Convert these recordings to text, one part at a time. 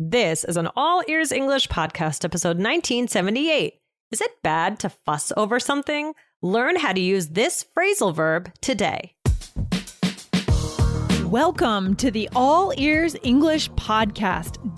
This is an All Ears English podcast, episode 1978. Is it bad to fuss over something? Learn how to use this phrasal verb today. Welcome to the All Ears English podcast,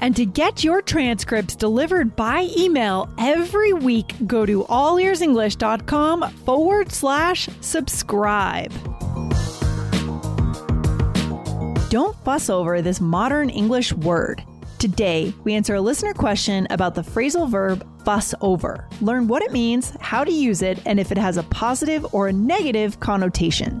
And to get your transcripts delivered by email every week, go to allearsenglish.com forward slash subscribe. Don't fuss over this modern English word. Today, we answer a listener question about the phrasal verb fuss over. Learn what it means, how to use it, and if it has a positive or a negative connotation.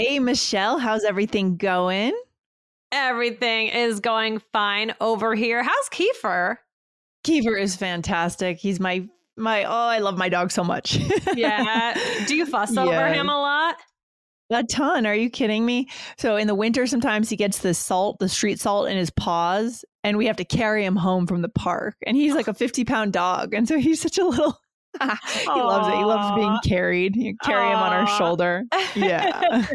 Hey, Michelle, how's everything going? Everything is going fine over here. How's Kiefer? Kiefer is fantastic. He's my my oh, I love my dog so much. yeah. Do you fuss over him a lot? A ton. Are you kidding me? So in the winter, sometimes he gets the salt, the street salt in his paws, and we have to carry him home from the park. And he's like a 50 pound dog. And so he's such a little, he loves it. He loves being carried. You carry him on our shoulder. Yeah.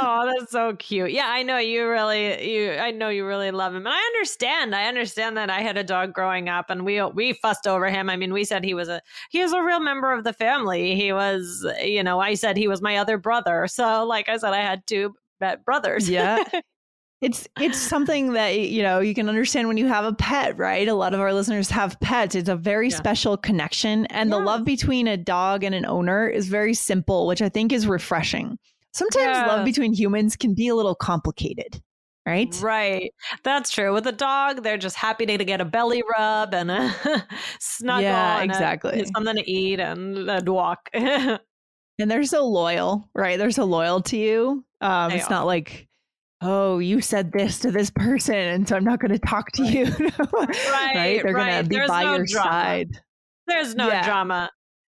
oh, that's so cute. Yeah, I know you really you I know you really love him. And I understand. I understand that I had a dog growing up and we we fussed over him. I mean, we said he was a he was a real member of the family. He was, you know, I said he was my other brother. So like I said I had two brothers. Yeah. It's it's something that you know you can understand when you have a pet, right? A lot of our listeners have pets. It's a very Yeah. special connection, and the love between a dog and an owner is very simple, which I think is refreshing. Sometimes Yeah. love between humans can be a little complicated, right? Right. That's true. With a dog, they're just happy to get a belly rub and a snuggle Yeah, a- exactly. something to eat and a walk. And they're so loyal, right? They're so loyal to you. Um, They it's are. not like, oh, you said this to this person, and so I'm not going to talk to you. right? They're going to be There's by no your drama. side. There's no Yeah. drama.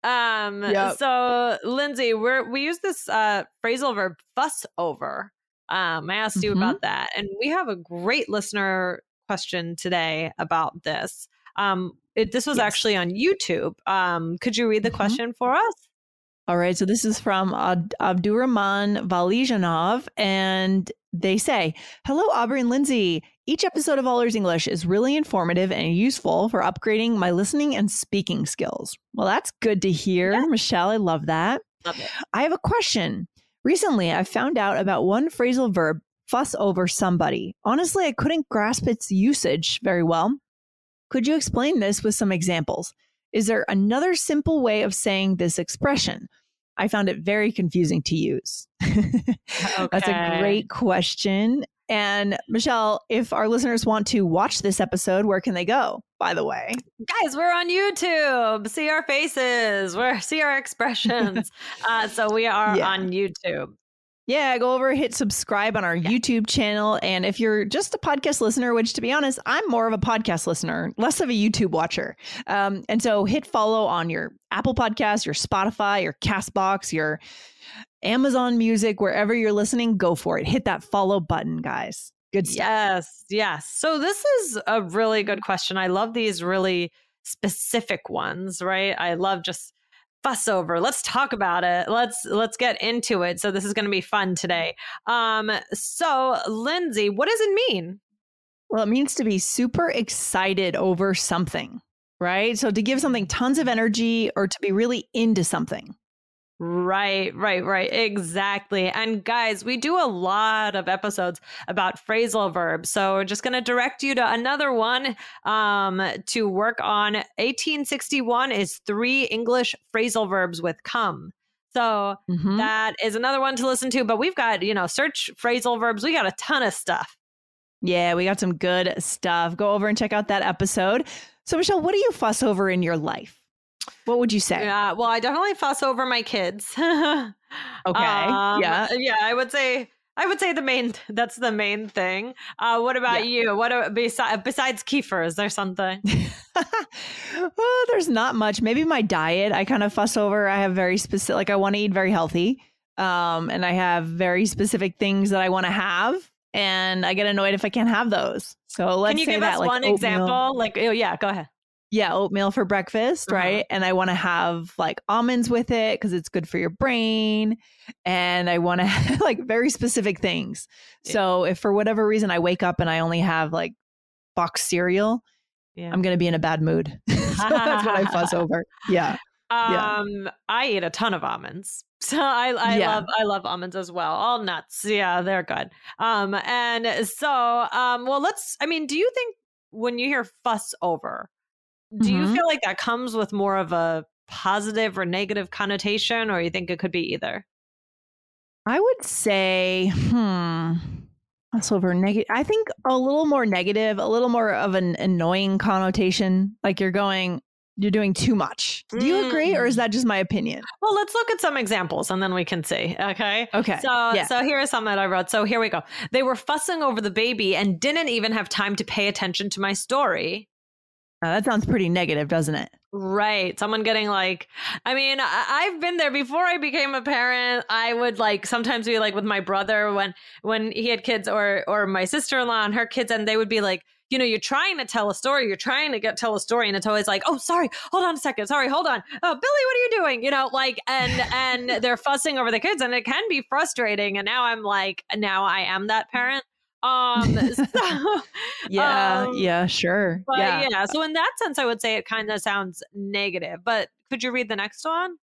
Um Yep. so Lindsay, we're we use this uh phrasal verb fuss over. Um I asked you Mhm. about that and we have a great listener question today about this. Um it, this was Yes. actually on YouTube. Um could you read the Mhm. question for us? All right, so this is from Ab- Abdurrahman Valijanov, and they say, Hello, Aubrey and Lindsay. Each episode of All Ears English is really informative and useful for upgrading my listening and speaking skills. Well, that's good to hear, Yeah. Michelle. I love that. Love it. I have a question. Recently, I found out about one phrasal verb, fuss over somebody. Honestly, I couldn't grasp its usage very well. Could you explain this with some examples? Is there another simple way of saying this expression? I found it very confusing to use. That's a great question. And Michelle, if our listeners want to watch this episode, where can they go? By the way, Guys, we're on YouTube. See our faces. We're see our expressions. uh, so we are Yeah. on YouTube. Yeah, go over, hit subscribe on our yeah. YouTube channel. And if you're just a podcast listener, which to be honest, I'm more of a podcast listener, less of a YouTube watcher. Um, and so hit follow on your Apple Podcast, your Spotify, your Castbox, your Amazon Music, wherever you're listening, go for it. Hit that follow button, guys. Good stuff. Yes, yes. So this is a really good question. I love these really specific ones, right? I love just fuss over. Let's talk about it. Let's let's get into it. So this is going to be fun today. Um so Lindsay, what does it mean? Well, it means to be super excited over something, right? So to give something tons of energy or to be really into something. Right, right, right. Exactly. And guys, we do a lot of episodes about phrasal verbs. So we're just going to direct you to another one um, to work on. 1861 is three English phrasal verbs with come. So mm-hmm. that is another one to listen to. But we've got, you know, search phrasal verbs. We got a ton of stuff. Yeah, we got some good stuff. Go over and check out that episode. So, Michelle, what do you fuss over in your life? What would you say? Yeah, well, I definitely fuss over my kids. okay. Um, yeah. Yeah, I would say I would say the main that's the main thing. Uh, what about yeah. you? What besides besides Kiefer? Is there something? well, there's not much. Maybe my diet. I kind of fuss over. I have very specific. Like I want to eat very healthy, um, and I have very specific things that I want to have, and I get annoyed if I can't have those. So let's Can you give that, us like, one example? Like, oh yeah, go ahead yeah, oatmeal for breakfast, uh-huh. right? And I want to have like almonds with it because it's good for your brain. And I want to like very specific things. Yeah. So if for whatever reason I wake up and I only have like box cereal, yeah. I'm going to be in a bad mood. so that's what I fuss over. Yeah. Um, yeah. I eat a ton of almonds. So I, I yeah. love I love almonds as well. All nuts. Yeah, they're good. Um, and so um, well, let's. I mean, do you think when you hear fuss over, do mm-hmm. you feel like that comes with more of a positive or negative connotation, or you think it could be either? I would say, hmm, that's over negative. I think a little more negative, a little more of an annoying connotation. Like you're going, you're doing too much. Do you mm. agree, or is mm. that just my opinion? Well, let's look at some examples and then we can see. Okay. Okay. So, yeah. so here is some that I wrote. So here we go. They were fussing over the baby and didn't even have time to pay attention to my story. Uh, that sounds pretty negative, doesn't it? Right. Someone getting like, I mean, I- have been there before I became a parent. I would like sometimes be like with my brother when when he had kids, or or my sister in law and her kids, and they would be like, you know, you're trying to tell a story, you're trying to get tell a story, and it's always like, oh, sorry, hold on a second, sorry, hold on, oh, Billy, what are you doing? You know, like, and and they're fussing over the kids, and it can be frustrating. And now I'm like, now I am that parent um, so, yeah, um, yeah, sure. Yeah. yeah, so in that sense, I would say it kind of sounds negative. But could you read the next one?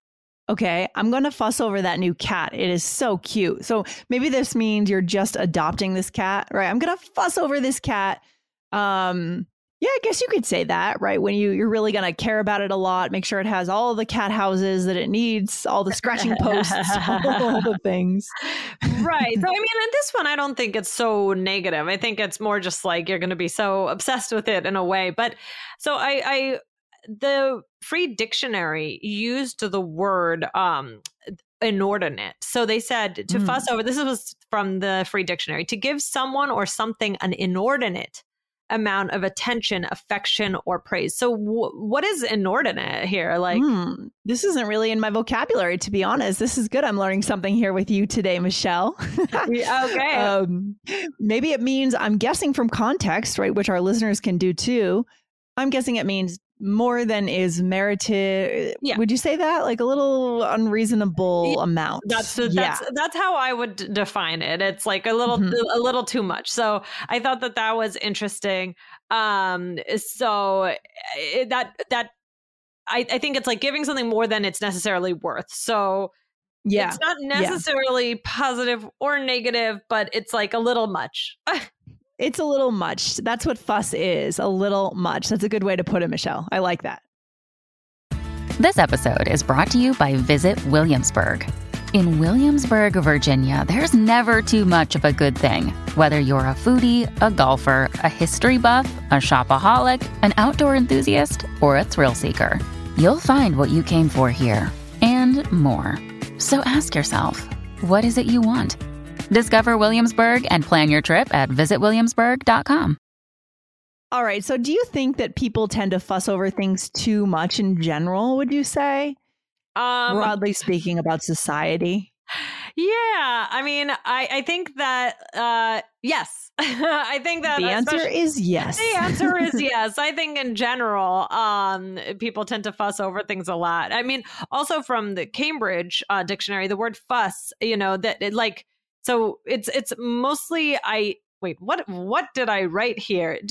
Okay, I'm going to fuss over that new cat. It is so cute. So maybe this means you're just adopting this cat, right? I'm going to fuss over this cat. Um, yeah, I guess you could say that, right? When you you're really gonna care about it a lot, make sure it has all the cat houses that it needs, all the scratching posts, all the things. right. So I mean, in this one, I don't think it's so negative. I think it's more just like you're gonna be so obsessed with it in a way. But so I, I the free dictionary used the word um inordinate. So they said to mm. fuss over. This was from the free dictionary to give someone or something an inordinate amount of attention, affection, or praise. So, w- what is inordinate here? Like, mm, this isn't really in my vocabulary, to be honest. This is good. I'm learning something here with you today, Michelle. okay. Um, maybe it means, I'm guessing from context, right, which our listeners can do too. I'm guessing it means more than is merited. Yeah. Would you say that? Like a little unreasonable yeah. amount. That's that's yeah. that's how I would define it. It's like a little mm-hmm. a little too much. So I thought that that was interesting. Um so eh, that that I, I think it's like giving something more than it's necessarily worth. So yeah. It's not necessarily yeah. positive or negative, but it's like a little much. It's a little much. That's what fuss is a little much. That's a good way to put it, Michelle. I like that. This episode is brought to you by Visit Williamsburg. In Williamsburg, Virginia, there's never too much of a good thing. Whether you're a foodie, a golfer, a history buff, a shopaholic, an outdoor enthusiast, or a thrill seeker, you'll find what you came for here and more. So ask yourself, what is it you want? Discover Williamsburg and plan your trip at visitwilliamsburg.com. All right. So, do you think that people tend to fuss over things too much in general? Would you say, Um, broadly speaking, about society? yeah, I mean, I, I think that uh, yes, I think that The answer is yes. The answer is yes. I think in general, um, people tend to fuss over things a lot. I mean, also from the Cambridge uh, dictionary, the word fuss, you know, that it like so it's it's mostly I wait, what what did I write here?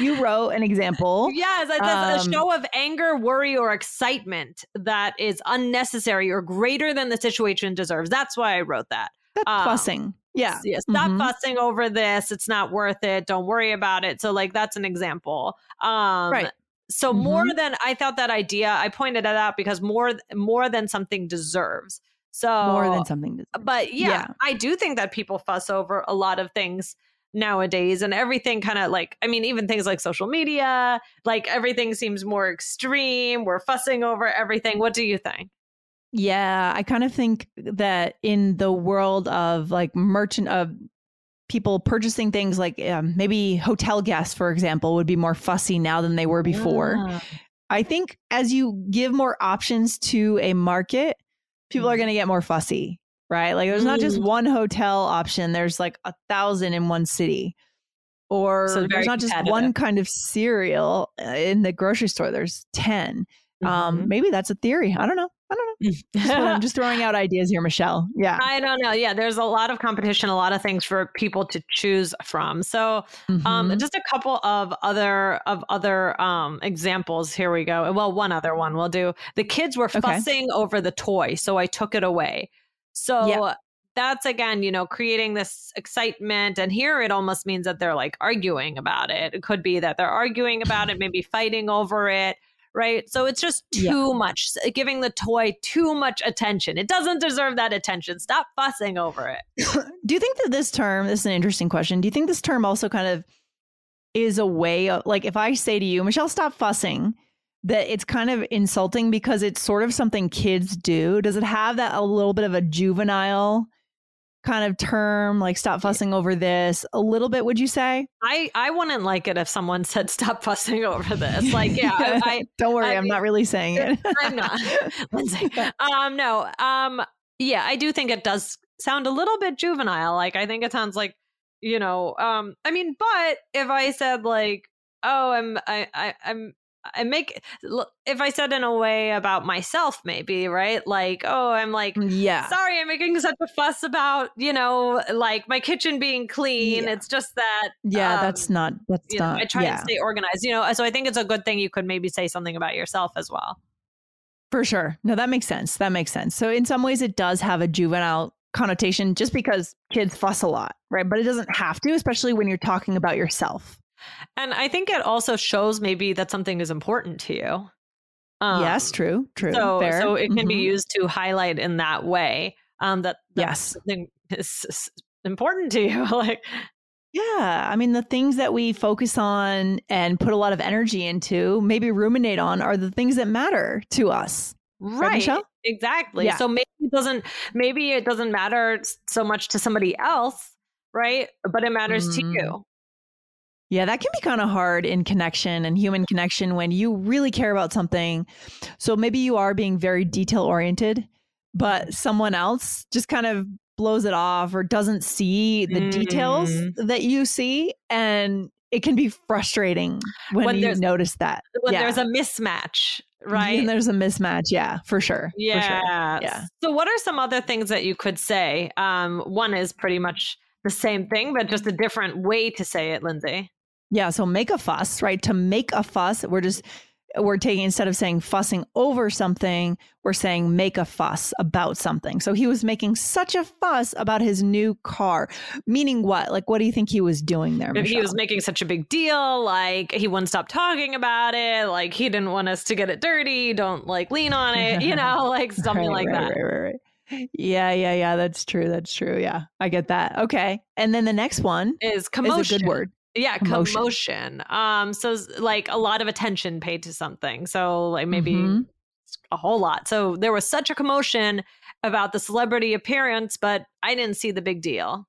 You wrote an example. yes, it says Um, a show of anger, worry, or excitement that is unnecessary or greater than the situation deserves. That's why I wrote that. That's um, fussing. Yeah. yeah, stop Mhm. fussing over this. It's not worth it. Don't worry about it. So, like, that's an example. Um, Right. So more Mhm. than I thought that idea, I pointed it out because more more than something deserves. So More than something. To But yeah, Yeah. I do think that people fuss over a lot of things nowadays, and everything kind of like I mean, even things like social media, like everything seems more extreme. We're fussing over everything. What do you think? Yeah, I kind of think that in the world of like merchant of people purchasing things like um, maybe hotel guests, for example, would be more fussy now than they were before. Yeah. I think as you give more options to a market, people are Mhm. going to get more fussy, right? Like there's not just Mm. one hotel option, there's like a thousand in one city. Or So there's not just one kind of cereal uh, in the grocery store, there's 10. Um, Mhm. maybe that's a theory. I don't know. I don't know. Just, I'm just throwing out ideas here, Michelle. Yeah. I don't know. Yeah, there's a lot of competition, a lot of things for people to choose from. So, um, Mhm. just a couple of other of other um examples. Here we go. Well, one other one we'll do. The kids were Okay. fussing over the toy, so I took it away. So Yeah. that's again, you know, creating this excitement. And here it almost means that they're like arguing about it. It could be that they're arguing about it, maybe fighting over it. Right. So it's just too Yeah. much, giving the toy too much attention. It doesn't deserve that attention. Stop fussing over it. Do you think that this term, this is an interesting question. Do you think this term also kind of is a way of like if I say to you, Michelle, stop fussing, that it's kind of insulting because it's sort of something kids do? Does it have that a little bit of a juvenile kind of term, like stop fussing over this a little bit, would you say? I, I wouldn't like it if someone said stop fussing over this. Like, yeah, I, don't worry, I I'm not really saying it. I'm not. Lindsay. Um, no. Um, yeah, I do think it does sound a little bit juvenile. Like, I think it sounds like, you know, um, I mean, but if I said like, oh, I'm, I, I, I'm, I make if I said in a way about myself, maybe right, like, oh, I'm like, yeah. sorry, I'm making such a fuss about, you know, like my kitchen being clean. Yeah. It's just that, Yeah, um, that's not that's you know, not I try yeah. and stay organized, you know. So I think it's a good thing you could maybe say something about yourself as well. For sure. No, that makes sense. That makes sense. So in some ways it does have a juvenile connotation just because kids fuss a lot, right? But it doesn't have to, especially when you're talking about yourself. And I think it also shows maybe that something is important to you. Um, yes, true, true. So, fair. so it can be Mhm. used to highlight in that way um, that, that Yes. something is important to you. like, Yeah, I mean the things that we focus on and put a lot of energy into, maybe ruminate on are the things that matter to us. right, Michelle? exactly. Yeah. So maybe it doesn't. Maybe it doesn't matter so much to somebody else, right? But it matters to Mm. you. Yeah, that can be kind of hard in connection and human connection when you really care about something. So maybe you are being very detail oriented, but someone else just kind of blows it off or doesn't see the details Mm. that you see. And it can be frustrating when, When you notice that. When yeah. there's a mismatch, right? And there's a mismatch. Yeah, for sure. For sure. Yeah. Yeah. So, what are some other things that you could say? Um, one is pretty much the same thing, but just a different way to say it, Lindsay. Yeah. So make a fuss, right? To make a fuss, we're just, we're taking, instead of saying fussing over something, we're saying make a fuss about something. So he was making such a fuss about his new car. Meaning what? Like, what do you think he was doing there? Maybe he was making such a big deal, like he wouldn't stop talking about it, like he didn't want us to get it dirty, don't like lean on it, you know, like something Right, like right, that. Right, right, right. Yeah, yeah, yeah. That's true. That's true. Yeah. I get that. Okay. And then the next one Is commotion. is a good word. Yeah, Commotion. commotion. Um, so like a lot of attention paid to something. So like maybe Mhm. a whole lot. So there was such a commotion about the celebrity appearance, but I didn't see the big deal.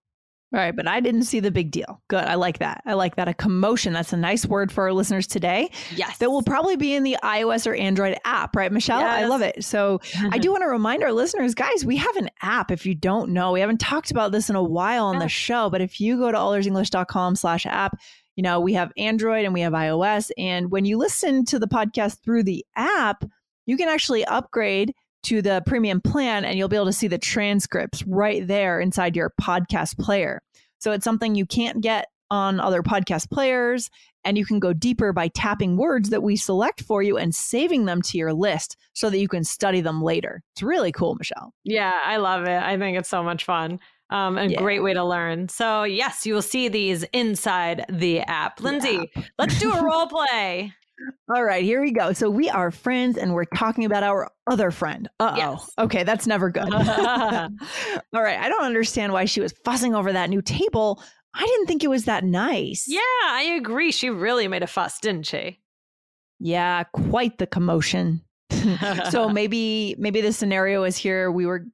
All right, but I didn't see the big deal. Good. I like that. I like that. A commotion. That's a nice word for our listeners today. Yes. That will probably be in the iOS or Android app, right, Michelle? Yes. I love it. So I do want to remind our listeners, guys, we have an app if you don't know. We haven't talked about this in a while on yeah. the show, but if you go to allearsenglish.com slash app, you know, we have Android and we have iOS. And when you listen to the podcast through the app, you can actually upgrade to the premium plan and you'll be able to see the transcripts right there inside your podcast player. So it's something you can't get on other podcast players. And you can go deeper by tapping words that we select for you and saving them to your list so that you can study them later. It's really cool, Michelle. Yeah, I love it. I think it's so much fun. Um, a yeah. great way to learn. So, yes, you will see these inside the app. Lindsay, yeah. let's do a role play. All right, here we go. So we are friends and we're talking about our other friend. Uh oh. Yes. Okay, that's never good. All right, I don't understand why she was fussing over that new table. I didn't think it was that nice. Yeah, I agree. She really made a fuss, didn't she? Yeah, quite the commotion. so maybe maybe the scenario is here we were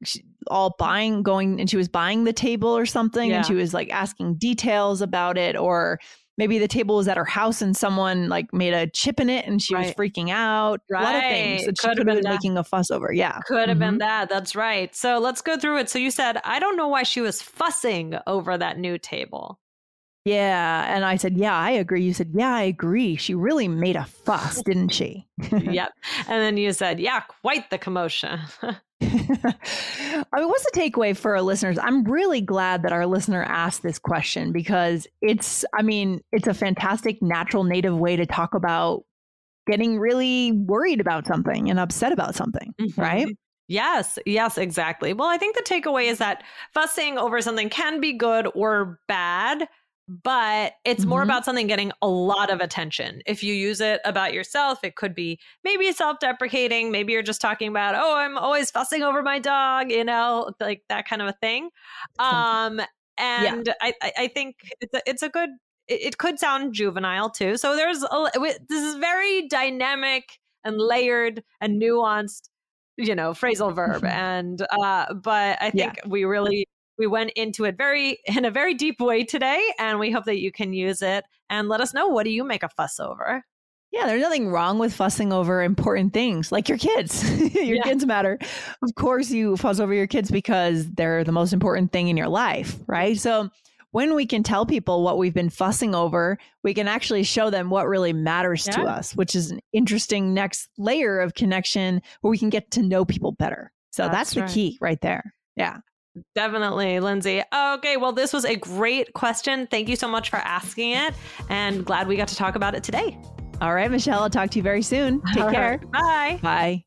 all buying going and she was buying the table or something yeah. and she was like asking details about it or maybe the table was at her house and someone like made a chip in it and she right. was freaking out. Right. A lot of things that she could have been, been making a fuss over. Yeah. Could have mm-hmm. been that. That's right. So let's go through it. So you said, I don't know why she was fussing over that new table. Yeah. And I said, Yeah, I agree. You said, Yeah, I agree. She really made a fuss, didn't she? yep. And then you said, Yeah, quite the commotion. I mean, what's the takeaway for our listeners? I'm really glad that our listener asked this question because it's, I mean, it's a fantastic natural native way to talk about getting really worried about something and upset about something, mm-hmm. right? Yes, yes, exactly. Well, I think the takeaway is that fussing over something can be good or bad but it's mm-hmm. more about something getting a lot of attention. If you use it about yourself, it could be maybe self deprecating. Maybe you're just talking about, oh, I'm always fussing over my dog, you know, like that kind of a thing. Um, and yeah. I, I think it's a, it's a good, it could sound juvenile too. So there's, a, this is very dynamic and layered and nuanced you know phrasal verb and uh but i think yeah. we really we went into it very in a very deep way today, and we hope that you can use it and let us know what do you make a fuss over. Yeah, there's nothing wrong with fussing over important things like your kids. your yeah. kids matter. Of course, you fuss over your kids because they're the most important thing in your life, right? So, when we can tell people what we've been fussing over, we can actually show them what really matters yeah. to us, which is an interesting next layer of connection where we can get to know people better. So, that's, that's the right. key right there. Yeah. Definitely, Lindsay. Okay, well, this was a great question. Thank you so much for asking it, and glad we got to talk about it today. All right, Michelle, I'll talk to you very soon. Take All care. Right. Bye. Bye.